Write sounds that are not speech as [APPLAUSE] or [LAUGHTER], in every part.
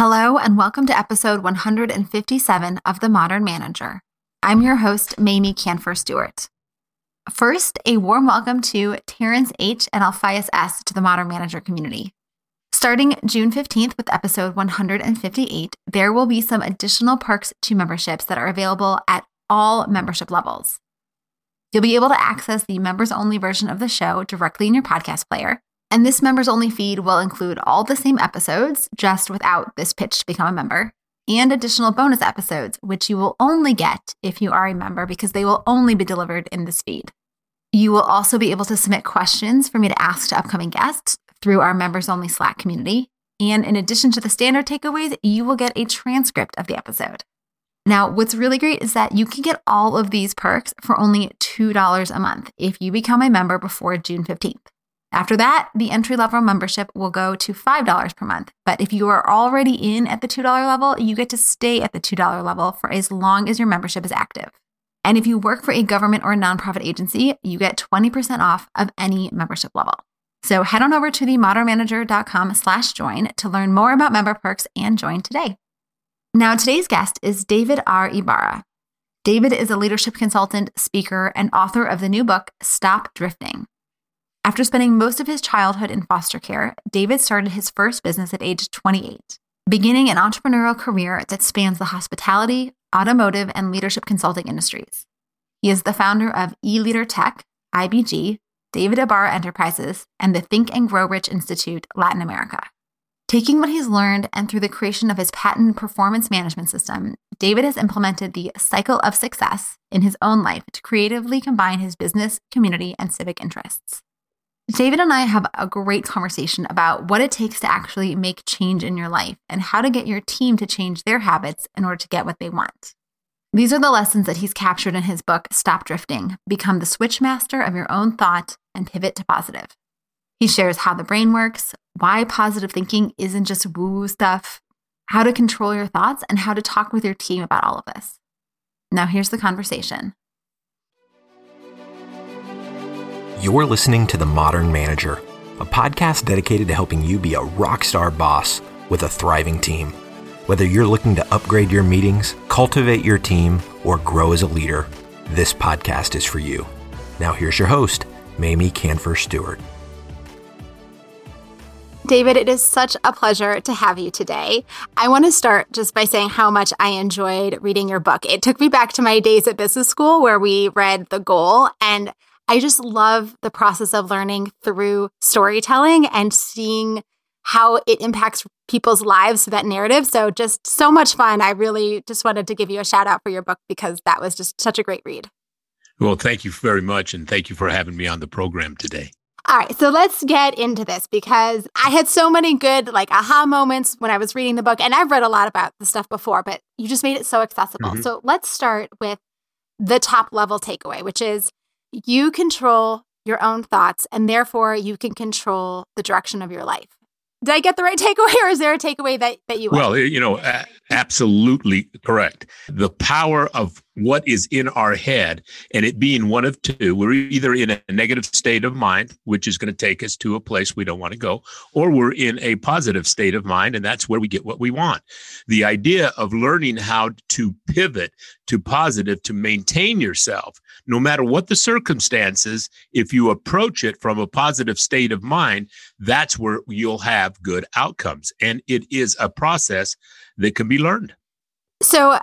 Hello, and welcome to episode 157 of The Modern Manager. I'm your host, Mamie Kanfer Stewart. First, a warm welcome to Terrence H. and Alphias S. to the Modern Manager community. Starting June 15th with episode 158, there will be some additional perks to memberships that are available at all membership levels. You'll be able to access the members only version of the show directly in your podcast player. And this members only feed will include all the same episodes, just without this pitch to become a member, and additional bonus episodes, which you will only get if you are a member because they will only be delivered in this feed. You will also be able to submit questions for me to ask to upcoming guests through our members only Slack community. And in addition to the standard takeaways, you will get a transcript of the episode. Now, what's really great is that you can get all of these perks for only $2 a month if you become a member before June 15th. After that, the entry level membership will go to $5 per month. But if you are already in at the $2 level, you get to stay at the $2 level for as long as your membership is active. And if you work for a government or a nonprofit agency, you get 20% off of any membership level. So head on over to themodernmanager.com slash join to learn more about member perks and join today. Now, today's guest is David R. Ibarra. David is a leadership consultant, speaker, and author of the new book, Stop Drifting after spending most of his childhood in foster care, David started his first business at age 28, beginning an entrepreneurial career that spans the hospitality, automotive, and leadership consulting industries. He is the founder of eLeader Tech, IBG, David Ibarra Enterprises, and the Think and Grow Rich Institute Latin America. Taking what he's learned and through the creation of his patent performance management system, David has implemented the cycle of success in his own life to creatively combine his business, community, and civic interests. David and I have a great conversation about what it takes to actually make change in your life and how to get your team to change their habits in order to get what they want. These are the lessons that he's captured in his book, Stop Drifting Become the Switch Master of Your Own Thought and Pivot to Positive. He shares how the brain works, why positive thinking isn't just woo woo stuff, how to control your thoughts, and how to talk with your team about all of this. Now, here's the conversation. You're listening to The Modern Manager, a podcast dedicated to helping you be a rockstar boss with a thriving team. Whether you're looking to upgrade your meetings, cultivate your team, or grow as a leader, this podcast is for you. Now, here's your host, Mamie Kanfer Stewart. David, it is such a pleasure to have you today. I want to start just by saying how much I enjoyed reading your book. It took me back to my days at business school where we read The Goal, and I just love the process of learning through storytelling and seeing how it impacts people's lives that narrative. So, just so much fun. I really just wanted to give you a shout out for your book because that was just such a great read. Well, thank you very much. And thank you for having me on the program today. All right, so let's get into this because I had so many good like aha moments when I was reading the book, and I've read a lot about the stuff before, but you just made it so accessible. Mm-hmm. So let's start with the top level takeaway, which is you control your own thoughts and therefore you can control the direction of your life. Did I get the right [LAUGHS] takeaway or is there a takeaway that, that you Well, you know, absolutely correct. The power of what is in our head and it being one of two, we're either in a negative state of mind, which is going to take us to a place we don't want to go, or we're in a positive state of mind, and that's where we get what we want. The idea of learning how to pivot to positive to maintain yourself, no matter what the circumstances, if you approach it from a positive state of mind, that's where you'll have good outcomes. And it is a process that can be learned. So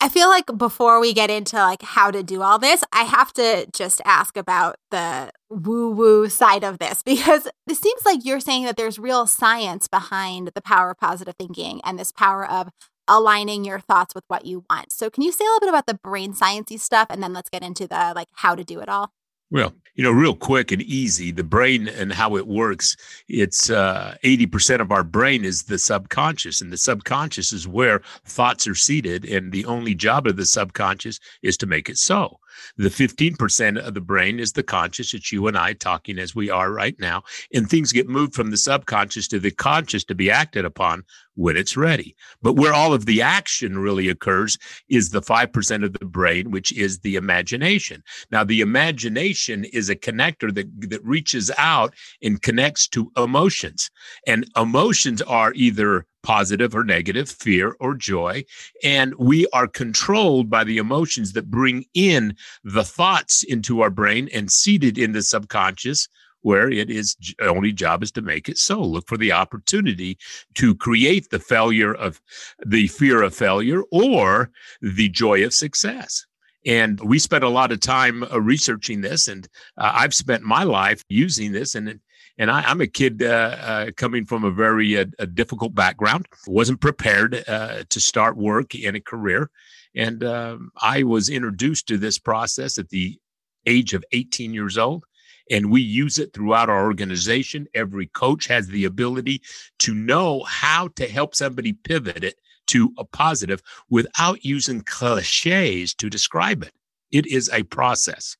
I feel like before we get into like how to do all this, I have to just ask about the woo woo side of this [LAUGHS] because it seems like you're saying that there's real science behind the power of positive thinking and this power of aligning your thoughts with what you want. So can you say a little bit about the brain sciencey stuff and then let's get into the like how to do it all? Well, you know, real quick and easy, the brain and how it works. It's uh, 80% of our brain is the subconscious, and the subconscious is where thoughts are seated. And the only job of the subconscious is to make it so. The 15% of the brain is the conscious. It's you and I talking as we are right now. And things get moved from the subconscious to the conscious to be acted upon when it's ready. But where all of the action really occurs is the 5% of the brain, which is the imagination. Now, the imagination is a connector that, that reaches out and connects to emotions. And emotions are either positive or negative, fear or joy. And we are controlled by the emotions that bring in the thoughts into our brain and seated in the subconscious where it is only job is to make it so look for the opportunity to create the failure of the fear of failure or the joy of success and we spent a lot of time uh, researching this and uh, i've spent my life using this and and I, am a kid uh, uh, coming from a very uh, a difficult background, wasn't prepared to start work in a career. And um, I was introduced to this process at the age of 18 years old. And we use it throughout our organization. Every coach has the ability to know how to help somebody pivot it to a positive without using cliches to describe it. It is a process.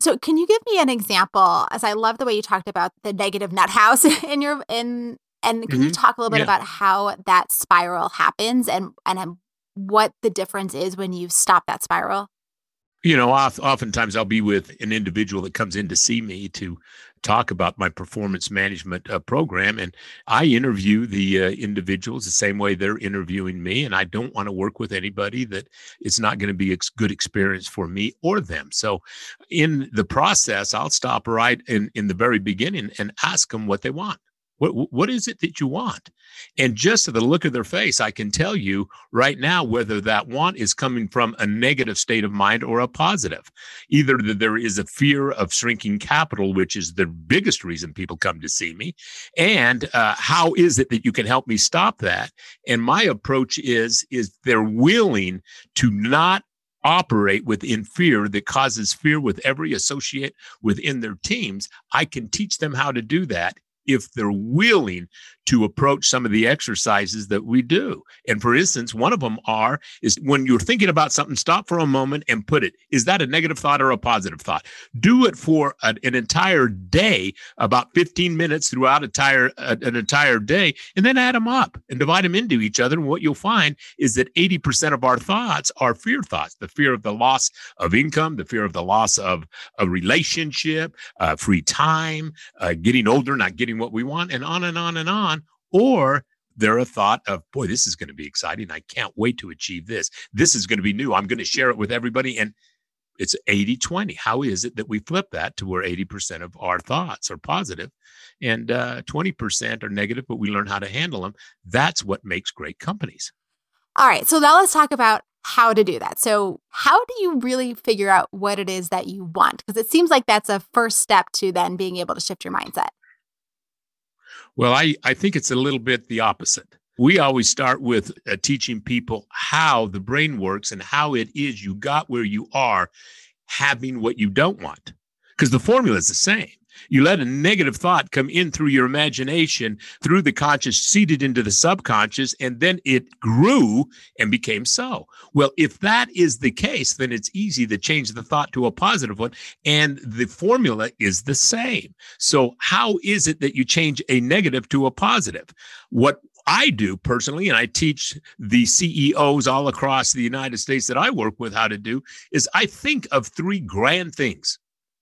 So can you give me an example? As I love the way you talked about the negative nut house [LAUGHS] in your in and can mm-hmm. you talk a little bit yeah. about how that spiral happens and and what the difference is when you stop that spiral? You know, oftentimes I'll be with an individual that comes in to see me to talk about my performance management uh, program. And I interview the uh, individuals the same way they're interviewing me. And I don't want to work with anybody that it's not going to be a good experience for me or them. So in the process, I'll stop right in, in the very beginning and ask them what they want. What, what is it that you want? And just to the look of their face, I can tell you right now whether that want is coming from a negative state of mind or a positive. Either that there is a fear of shrinking capital, which is the biggest reason people come to see me. And uh, how is it that you can help me stop that? And my approach is, is they're willing to not operate within fear that causes fear with every associate within their teams. I can teach them how to do that if they're willing to approach some of the exercises that we do. And for instance, one of them are is when you're thinking about something, stop for a moment and put it. Is that a negative thought or a positive thought? Do it for an, an entire day, about 15 minutes throughout entire, an entire day, and then add them up and divide them into each other. And what you'll find is that 80% of our thoughts are fear thoughts: the fear of the loss of income, the fear of the loss of a relationship, uh, free time, uh, getting older, not getting what we want, and on and on and on or they're a thought of, boy, this is going to be exciting. I can't wait to achieve this. This is going to be new. I'm going to share it with everybody. And it's 80 20. How is it that we flip that to where 80% of our thoughts are positive and uh, 20% are negative, but we learn how to handle them? That's what makes great companies. All right. So now let's talk about how to do that. So, how do you really figure out what it is that you want? Because it seems like that's a first step to then being able to shift your mindset. Well, I, I think it's a little bit the opposite. We always start with uh, teaching people how the brain works and how it is you got where you are having what you don't want. Because the formula is the same. You let a negative thought come in through your imagination, through the conscious, seeded into the subconscious, and then it grew and became so. Well, if that is the case, then it's easy to change the thought to a positive one, and the formula is the same. So, how is it that you change a negative to a positive? What I do personally, and I teach the CEOs all across the United States that I work with how to do, is I think of three grand things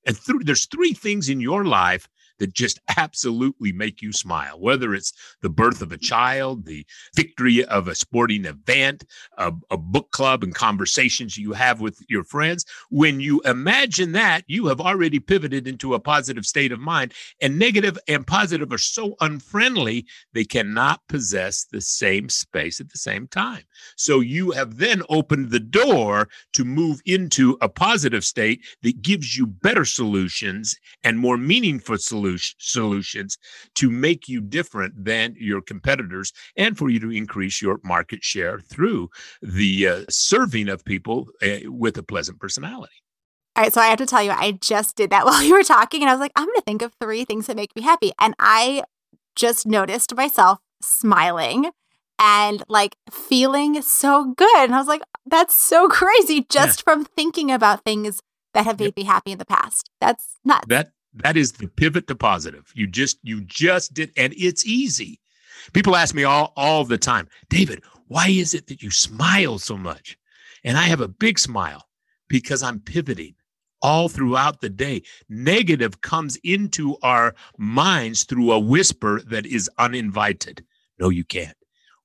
and th- there's three things in your life that just [LAUGHS] absolutely make you smile, whether it's the birth of a child, the victory of a sporting event, a, a, book club, and conversations you have with your friends. When you imagine that, you have already pivoted into a positive state of mind. And negative and positive are so unfriendly, they cannot possess the same space at the same time. So you have then opened the door to move into a positive state that gives you better solutions and more meaningful solutions solutions to make you different than your competitors and for you to increase your market share through the uh, serving of people uh, with a pleasant personality. All right, so I have to tell you, I just did that [LAUGHS] while you were talking, and I was like, I'm going to think of three things that make me happy. And I just noticed myself smiling and like feeling so good. And I was like, that's so crazy just yeah. from thinking about things that have made yep. me happy in the past. That's nuts. That that is the pivot to positive. You just you just did and it's easy. People ask me all all the time, "David, why is it that you smile so much?" And I have a big smile because I'm pivoting all throughout the day. Negative comes into our minds through a whisper that is uninvited. No, you can't.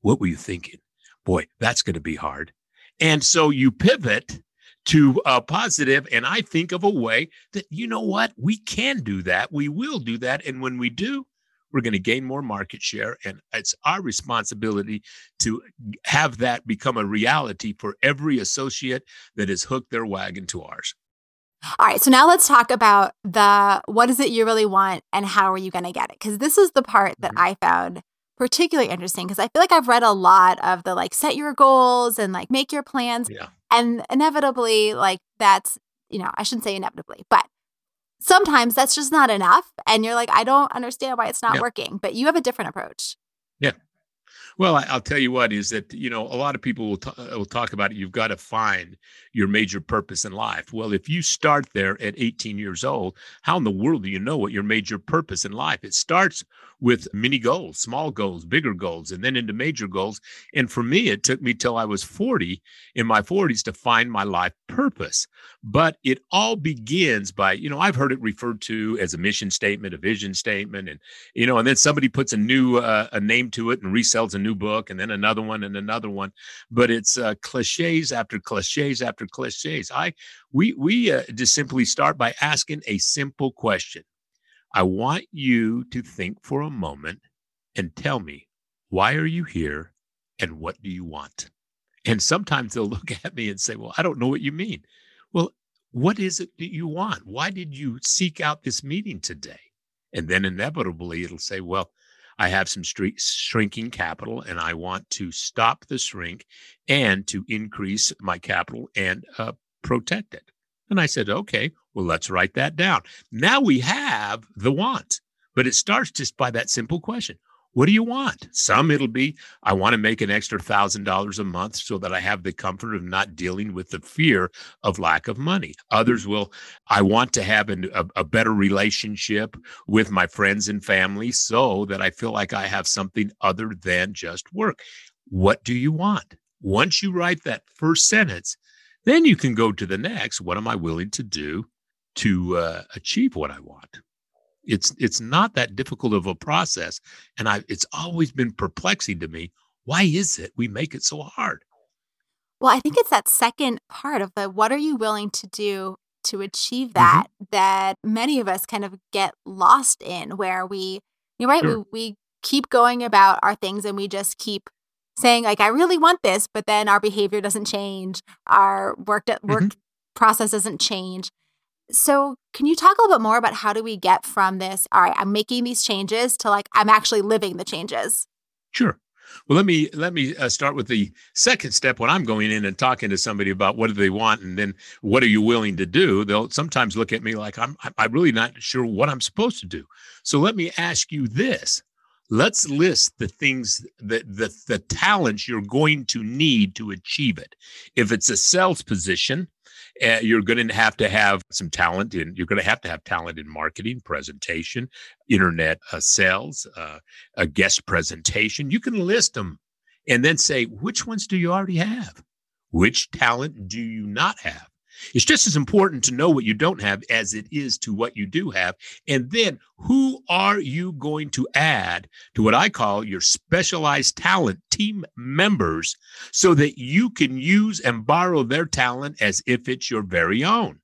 What were you thinking? Boy, that's going to be hard. And so you pivot to a positive, and I think of a way that, you know what, we can do that. We will do that. And when we do, we're going to gain more market share. And it's our responsibility to have that become a reality for every associate that has hooked their wagon to ours. All right, so now let's talk about the what is it you really want and how are you going to get it? Because this is the part that mm-hmm. I found particularly interesting because I feel like I've read a lot of the like set your goals and like make your plans. Yeah. And inevitably, like that's, you know, I shouldn't say inevitably, but sometimes that's just not enough. And you're like, I don't understand why it's not yeah. working, but you have a different approach. Yeah. Well, I, will tell you what is that you know a lot of people will t- uh, will talk about it. You've got to find your major purpose in life. Well, if you start there at 18 years old, how in the world do you know what your major purpose in life? It starts with mini goals, small goals, bigger goals, and then into major goals. And for me, it took me till I was 40 in my 40s to find my life purpose. But it all begins by, you know, I've heard it referred to as a mission statement, a vision statement, and you know, and then somebody puts a new uh, a name to it and resells a new book, and then another one and another one. But it's uh, cliches after cliches after cliches. I we we uh, just simply start by asking a simple question I want you to think for a moment and tell me, why are you here and what do you want? And sometimes they'll [LAUGHS] look at me and say, Well, I don't know what you mean. Well, what is it that you want? Why did you seek out this meeting today? And then inevitably it'll say, Well, I have some shrinking capital and I want to stop the shrink and to increase my capital and uh, protect it. And I said, okay, well, let's write that down. Now we have the want, but it starts just by that simple question. What do you want? Some it'll be, I want to make an extra thousand dollars a month so that I have the comfort of not dealing with the fear of lack of money. Others will, I want to have an, a, a better relationship with my friends and family so that I feel like I have something other than just work. What do you want? Once you write that first sentence, then you can go to the next. What am I willing to do to uh, achieve what I want? It's it's not that difficult of a process, and I it's always been perplexing to me. Why is it we make it so hard? Well, I think it's that second part of the what are you willing to do to achieve mm-hmm. that mm-hmm. that many of us kind of get lost in, where we you're right sure. we, we keep going about our things and we just keep saying like I really want this, but then our behavior doesn't change, our work work mm-hmm. process doesn't change. So, can you talk a little bit more about how do we get from this? All right, I'm making these changes to like I'm actually living the changes. Sure. Well, let me let me uh, start with the second step. When I'm going in and talking to somebody about what do they want, and then what are you willing to do, they'll sometimes look at me like I'm I'm really not sure what I'm supposed to do. So let me ask you this: let's list the things that the, the talents you're going to need to achieve it if it's a sales position uh, you're going to have to have some talent in you're going to have to have talent in marketing presentation internet uh, sales uh, a guest presentation. You can list them and then say which ones do you already have? Which talent do you not have it's just as important to know what you don't have as it is to what you do have. And then who are you going to add to what I call your specialized talent team members so that you can use and borrow their talent as if it's your very own?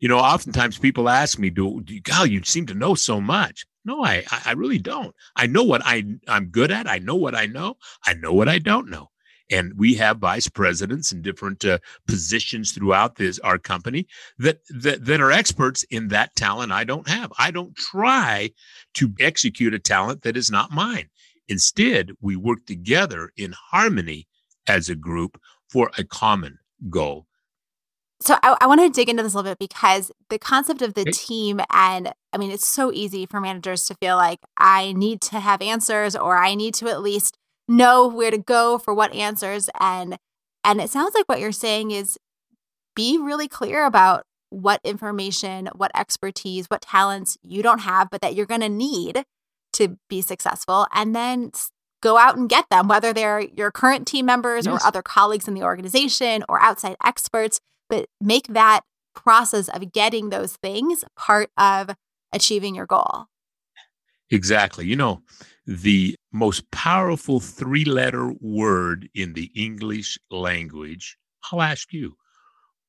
You know, oftentimes people ask me, do, do God, you seem to know so much. No, I, I really don't. I know what I, I'm good at. I know what I know. I know what I don't know and we have vice presidents in different uh, positions throughout this our company that, that that are experts in that talent I don't have. I don't try to execute a talent that is not mine. Instead, we work together in harmony as a group for a common goal. So I, I want to dig into this a little bit because the concept of the okay. team and I mean it's so easy for managers to feel like I need to have answers or I need to at least know where to go for what answers and and it sounds like what you're saying is be really clear about what information, what expertise, what talents you don't have but that you're going to need to be successful and then go out and get them whether they're your current team members yes. or other colleagues in the organization or outside experts but make that process of getting those things part of achieving your goal. Exactly. You know, the most powerful three letter word in the English language, I'll ask you,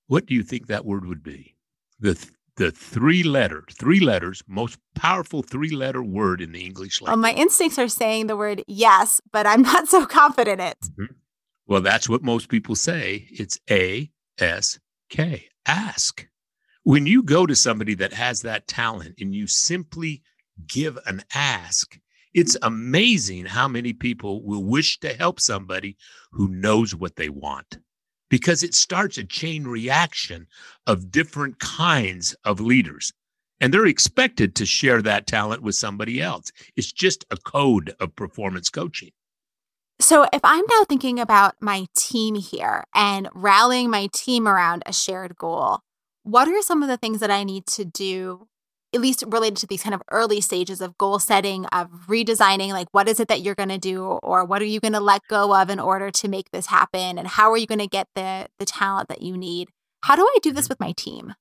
what do you think that word would be? The th- the three letter, three letters, most powerful three letter word in the English language. Well, my instincts are saying the word yes, but I'm [LAUGHS] not so confident in it. Mm-hmm. Well, that's what most people say. It's A S K. Ask. When you go to somebody that has that talent and you simply give an ask, it's amazing how many people will wish to help somebody who knows what they want because it starts a chain reaction of different kinds of leaders. And they're expected to share that talent with somebody else. It's just a code of performance coaching. So, if I'm now thinking about my team here and rallying my team around a shared goal, what are some of the things that I need to do at least related to these kind of early stages of goal setting, of redesigning, like what is it that you're going to do or what are you going to let go of in order to make this happen? And how are you going to get the, the talent that you need? How do I do this mm-hmm. with my team?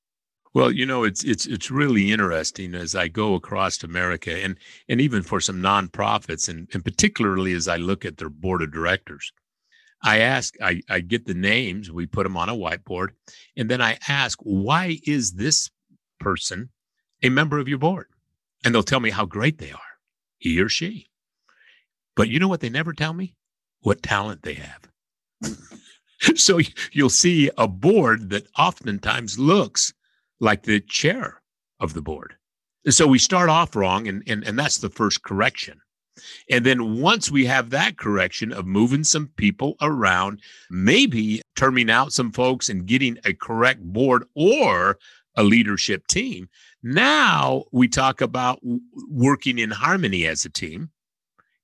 Well, you know, it's it's it's really interesting as I go across America and and even for some nonprofits and, and particularly as I look at their board of directors. I ask, I, I get the names, we put them on a whiteboard, and then I ask, why is this person a member of your board and they'll tell me how great they are, he or she. But you know what they never tell me? What talent they have. [LAUGHS] so you'll see a board that oftentimes looks like the chair of the board. And so we start off wrong, and, and, and that's the first correction. And then once we have that correction of moving some people around, maybe terming out some folks and getting a correct board or a leadership team, now we talk about working in harmony as a team.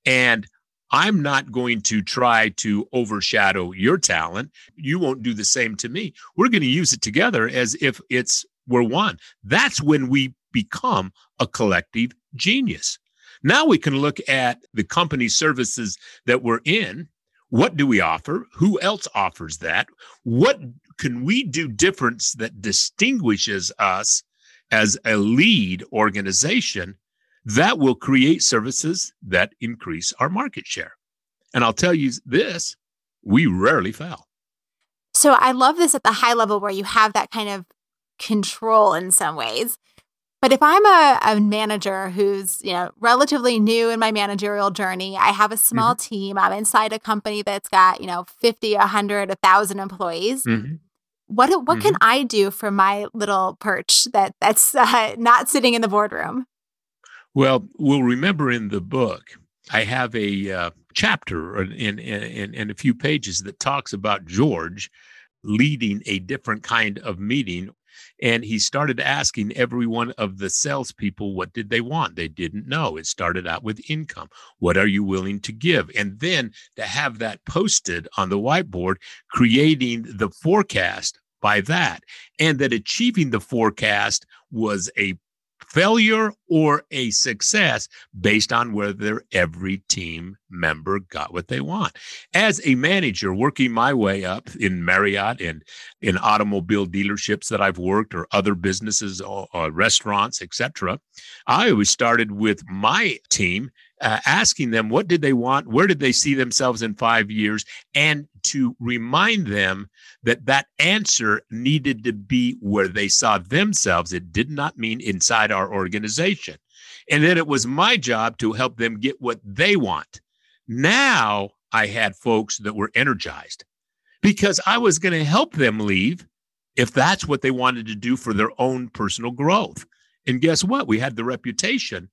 And I'm not going to try to overshadow your talent. You won't do the same to me. We're going to use it together as if it's we're one. That's when we become a collective genius. Now we can look at the company services that we're in. What do we offer? Who else offers that? What can we do difference that distinguishes us as a lead organization, that will create services that increase our market share. And I'll tell you this we rarely fail. So I love this at the high level where you have that kind of control in some ways. But if I'm a, a manager who's, you know, relatively new in my managerial journey, I have a small mm-hmm. team, I'm inside a company that's got, you know, 50, 100, 1,000 employees. Mm-hmm what what mm-hmm. can I do for my little perch that that's uh, not sitting in the boardroom? Well, we'll remember in the book, I have a uh, chapter in, in in a few pages that talks about George leading a different kind of meeting. And he started asking every one of the salespeople what did they want. They didn't know. It started out with income. What are you willing to give? And then to have that posted on the whiteboard, creating the forecast by that, and that achieving the forecast was a failure or a success based on whether every team member got what they want. As a manager working my way up in Marriott and in automobile dealerships that I've worked or other businesses or, or restaurants, etc., I always started with my team uh, asking them what did they want, where did they see themselves in 5 years and to remind them that that answer needed to be where they saw themselves. It did not mean inside our organization. And then it was my job to help them get what they want. Now I had folks that were energized because I was going to help them leave if that's what they wanted to do for their own personal growth. And guess what? We had the reputation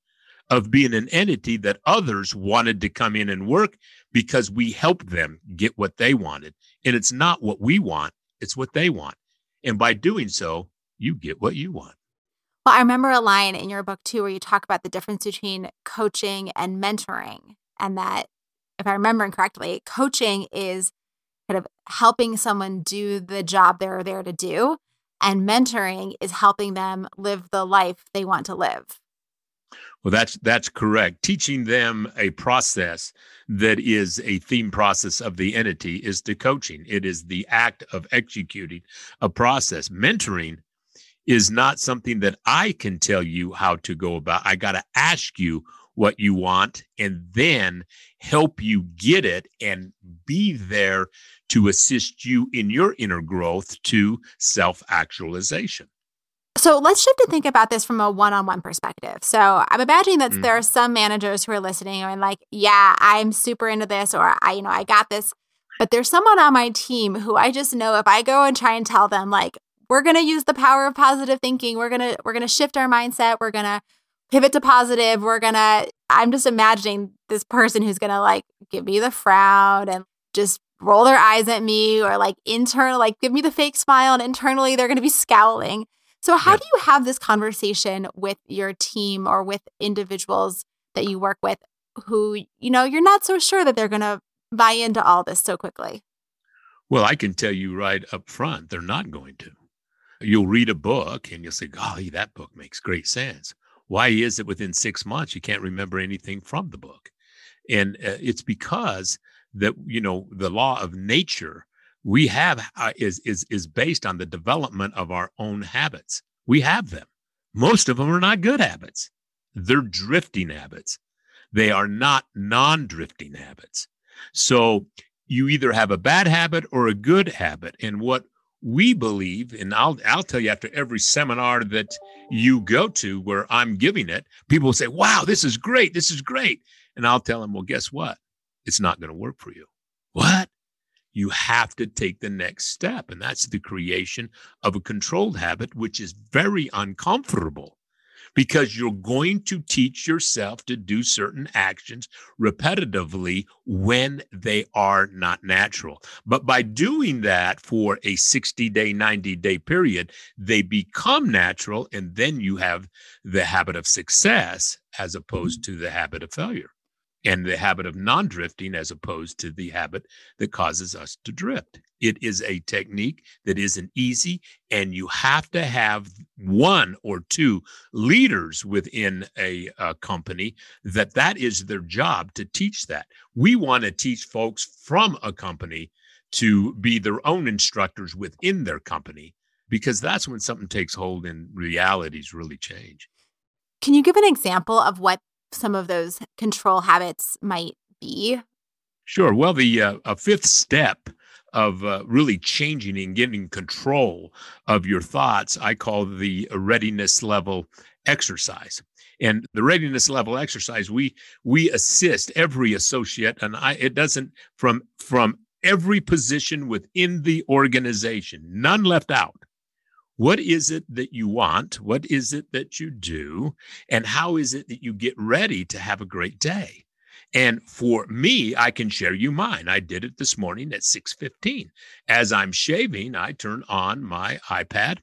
of being an entity that others wanted to come in and work because we helped them get what they wanted. And it's not what we want, it's what they want. And by doing so, you get what you want. Well, I remember a line in your book too where you talk about the difference between coaching and mentoring. And that, if I remember correctly, coaching is kind of helping someone do the job they're there to do. And mentoring is helping them live the life they want to live. Well, that's that's correct. Teaching them a process that is a theme process of the entity is the coaching. It is the act of executing a process. Mentoring is not something that I can tell you how to go about. I got to ask you what you want and then help you get it and be there to assist you in your inner growth to self actualization. So let's shift to think about this from a one on one perspective. So I'm imagining that mm. there are some managers who are listening and like, yeah, I'm super into this or I, you know, I got this. But there's someone on my team who I just know if I go and try and tell them, like, we're gonna use the power of positive thinking, we're gonna, we're gonna shift our mindset, we're gonna pivot to positive, we're gonna, I'm just imagining this person who's gonna like give me the frown and just roll their eyes at me or like internal, like give me the fake smile and internally they're gonna be scowling. So, how do you have this conversation with your team or with individuals that you work with who, you know, you're not so sure that they're going to buy into all this so quickly? Well, I can tell you right up front, they're not going to. You'll read a book and you'll say, golly, that book makes great sense. Why is it within six months you can't remember anything from the book? And uh, it's because that, you know, the law of nature we have uh, is is is based on the development of our own habits. We have them. Most of them are not good habits. They're drifting habits. They are not non-drifting habits. So you either have a bad habit or a good habit. And what we believe, and I'll I'll tell you after every seminar that you go to where I'm giving it, people will say, Wow, this is great. This is great. And I'll tell them, Well, guess what? It's not going to work for you. What? You have to take the next step. And that's the creation of a controlled habit, which is very uncomfortable because you're going to teach yourself to do certain actions repetitively when they are not natural. But by doing that for a 60 day, 90 day period, they become natural. And then you have the habit of success as opposed mm-hmm. to the habit of failure and the habit of non drifting as opposed to the habit that causes us to drift. It is a technique that isn't easy, and you have to have one or two leaders within a, a company that that is their job to teach that. We want to teach folks from a company to be their own instructors within their company because that's when something takes hold and realities really change. Can you give an example of what some of those control habits might be? Sure. Well, the uh, a fifth step of uh, really changing and getting control of your thoughts, I call the readiness level exercise. And the readiness level exercise, we we assist every associate, and I it doesn't from from every position within the organization, none left out. What is it that you want? What is it that you do? And how is it that you get ready to have a great day? And for me, I can share you mine. I did it this morning at 6:15. As I'm shaving, I turn on my iPad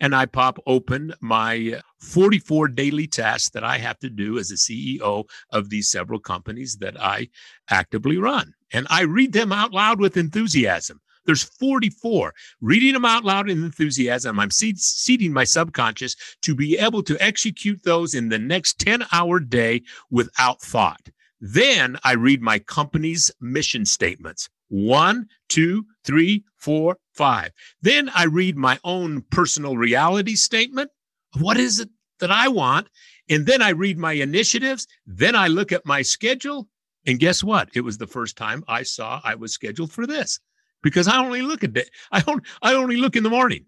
and I pop open my 44 daily tasks that I have to do as a CEO of these several companies that I actively run. And I read them out loud with enthusiasm. There's 44. Reading them out loud in enthusiasm, I'm seeding my subconscious to be able to execute those in the next 10 hour day without thought. Then I read my company's mission statements. One, two, three, four, five. Then I read my own personal reality statement. What is it that I want? And then I read my initiatives. Then I look at my schedule. And guess what? It was the first time I saw I was scheduled for this because I only look at it. I don't. I only look in the morning.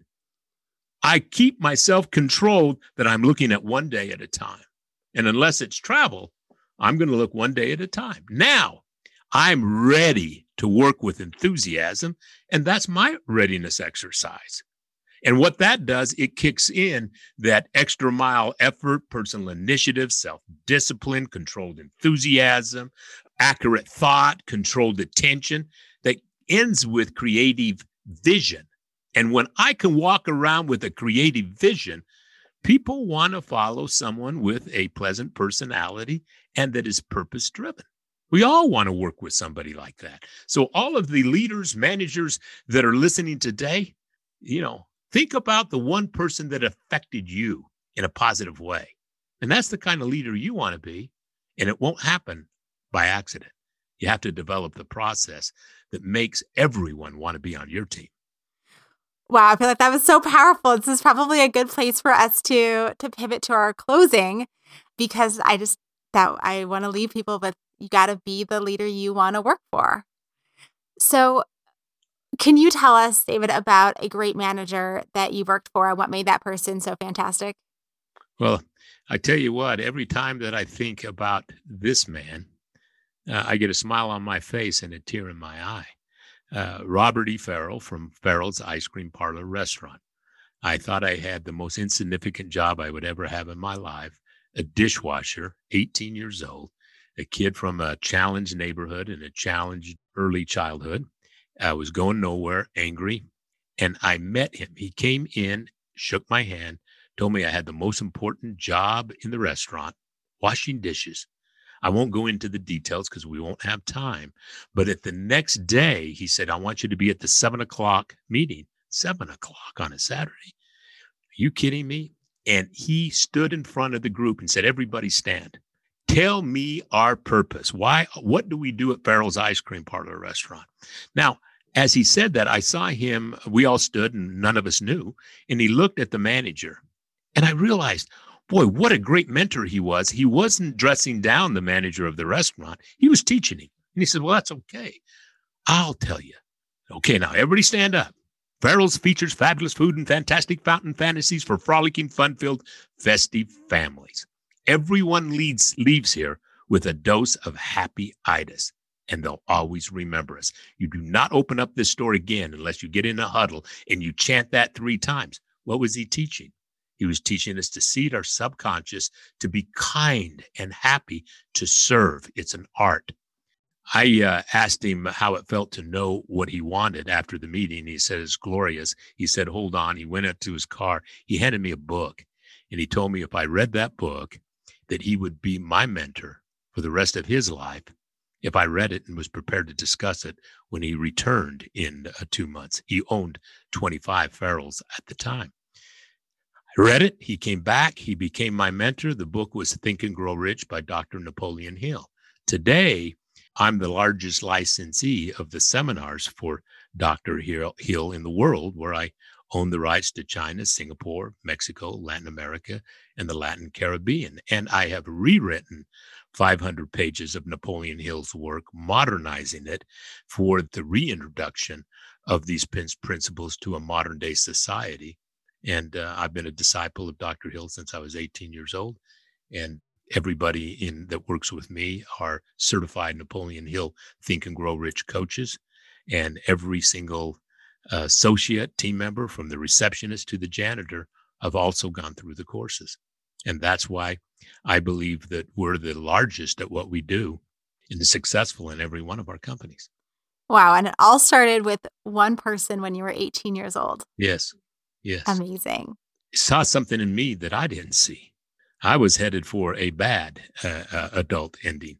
I keep myself controlled that I'm looking at one day at a time. And unless it's travel, I'm going to look one day at a time. Now, I'm ready to work with enthusiasm, and that's my readiness exercise. And what that does, it kicks in that extra mile effort, personal initiative, self discipline, controlled enthusiasm, accurate thought, controlled attention ends with creative vision. And when I can walk around with a creative vision, people want to follow someone with a pleasant personality and that is purpose driven. We all want to work with somebody like that. So, all of the leaders, managers that are listening today, you know, think about the one person that affected you in a positive way. And that's the kind of leader you want to be. And it won't happen by accident. You have to develop the process that makes everyone want to be on your team. Wow, I feel like that was so powerful. This is probably a good place for us to to pivot to our closing because I just that I want to leave people with you got to be the leader you want to work for. So, can you tell us, David, about a great manager that you worked for and what made that person so fantastic? Well, I tell you what, every time that I think about this man, uh, I get a smile on my face and a tear in my eye. Uh, Robert E. Farrell from Farrell's Ice Cream Parlor Restaurant. I thought I had the most insignificant job I would ever have in my life a dishwasher, 18 years old, a kid from a challenged neighborhood and a challenged early childhood. I was going nowhere, angry, and I met him. He came in, shook my hand, told me I had the most important job in the restaurant, washing dishes. I won't go into the details because we won't have time. But at the next day, he said, I want you to be at the seven o'clock meeting, seven o'clock on a Saturday. Are you kidding me? And he stood in front of the group and said, Everybody stand. Tell me our purpose. Why, what do we do at Farrell's Ice Cream Parlor restaurant? Now, as he said that, I saw him, we all stood and none of us knew. And he looked at the manager and I realized, boy, what a great mentor he was. He wasn't dressing down the manager of the restaurant, he was teaching him. And he said, Well, that's okay. I'll tell you. Okay, now everybody stand up. Farrell's features fabulous food and fantastic fountain fantasies for frolicking, fun filled, festive families. Everyone leads, leaves here with a dose of happy itis, and they'll always remember us. You do not open up this store again unless you get in a huddle and you chant that three times. What was he teaching? He was teaching us to seed our subconscious to be kind and happy to serve. It's an art. I uh, asked him how it felt to know what he wanted after the meeting. He said, It's glorious. He said, Hold on. He went up to his car. He handed me a book and he told me if I read that book, that he would be my mentor for the rest of his life if I read it and was prepared to discuss it when he returned in uh, two months. He owned 25 Farrells at the time read it. He came back. He became my mentor. The book was Think and Grow Rich by Dr. Napoleon Hill. Today, I'm the largest licensee of the seminars for Dr. Hill in the world, where I own the rights to China, Singapore, Mexico, Latin America, and the Latin Caribbean. And I have rewritten 500 pages of Napoleon Hill's work, modernizing it for the reintroduction of these principles to a modern day society and uh, I've been a disciple of Dr. Hill since I was 18 years old. And everybody in that works with me are certified Napoleon Hill Think and Grow Rich coaches. And every single uh, associate team member, from the receptionist to the janitor, have also gone through the courses. And that's why I believe that we're the largest at what we do and successful in every one of our companies. Wow. And it all started with one person when you were 18 years old. Yes. Yes. Amazing. Saw something in me that I didn't see. I was headed for a bad uh, uh, adult ending,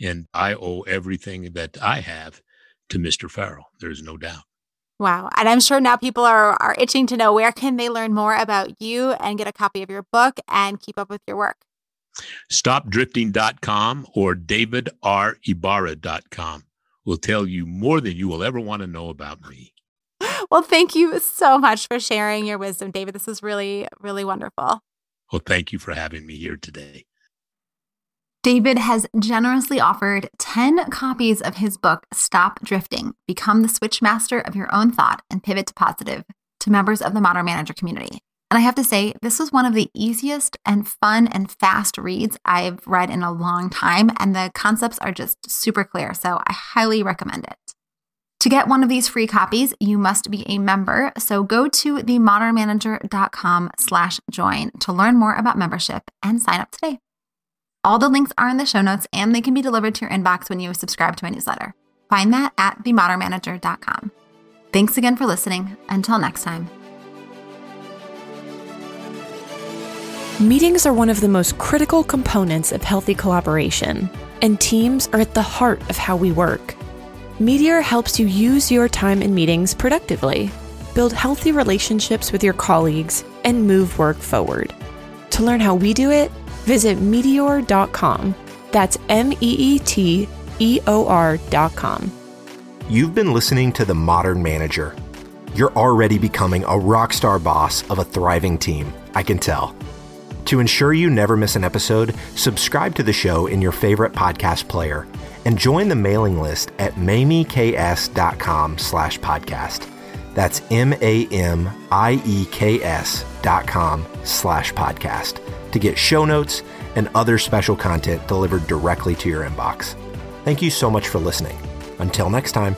and I owe everything that I have to Mr. Farrell. There's no doubt. Wow. And I'm sure now people are, are itching to know where can they learn more about you and get a copy of your book and keep up with your work. Stopdrifting.com or davidribarra.com will tell you more than you will ever want to know about me. Well, thank you so much for sharing your wisdom, David. This was really, really wonderful. Well, thank you for having me here today. David has generously offered 10 copies of his book, Stop Drifting Become the Switch Master of Your Own Thought and Pivot to Positive, to members of the Modern Manager community. And I have to say, this was one of the easiest and fun and fast reads I've read in a long time, and the concepts are just super clear. So I highly recommend it. To get one of these free copies, you must be a member. So go to themodernmanager.com slash join to learn more about membership and sign up today. All the links are in the show notes and they can be delivered to your inbox when you subscribe to my newsletter. Find that at themodernmanager.com. Thanks again for listening. Until next time. Meetings are one of the most critical components of healthy collaboration, and teams are at the heart of how we work. Meeteor helps you use your time in meetings productively, build healthy relationships with your colleagues, and move work forward. To learn how we do it, visit meeteor.com. That's M E E T E O R.com. You've been listening to The Modern Manager. You're already becoming a rock star boss of a thriving team, I can tell. To ensure you never miss an episode, subscribe to the show in your favorite podcast player and join the mailing list at mamieks.com slash podcast. That's M-A-M-I-E-K-S dot com slash podcast to get show notes and other special content delivered directly to your inbox. Thank you so much for listening. Until next time.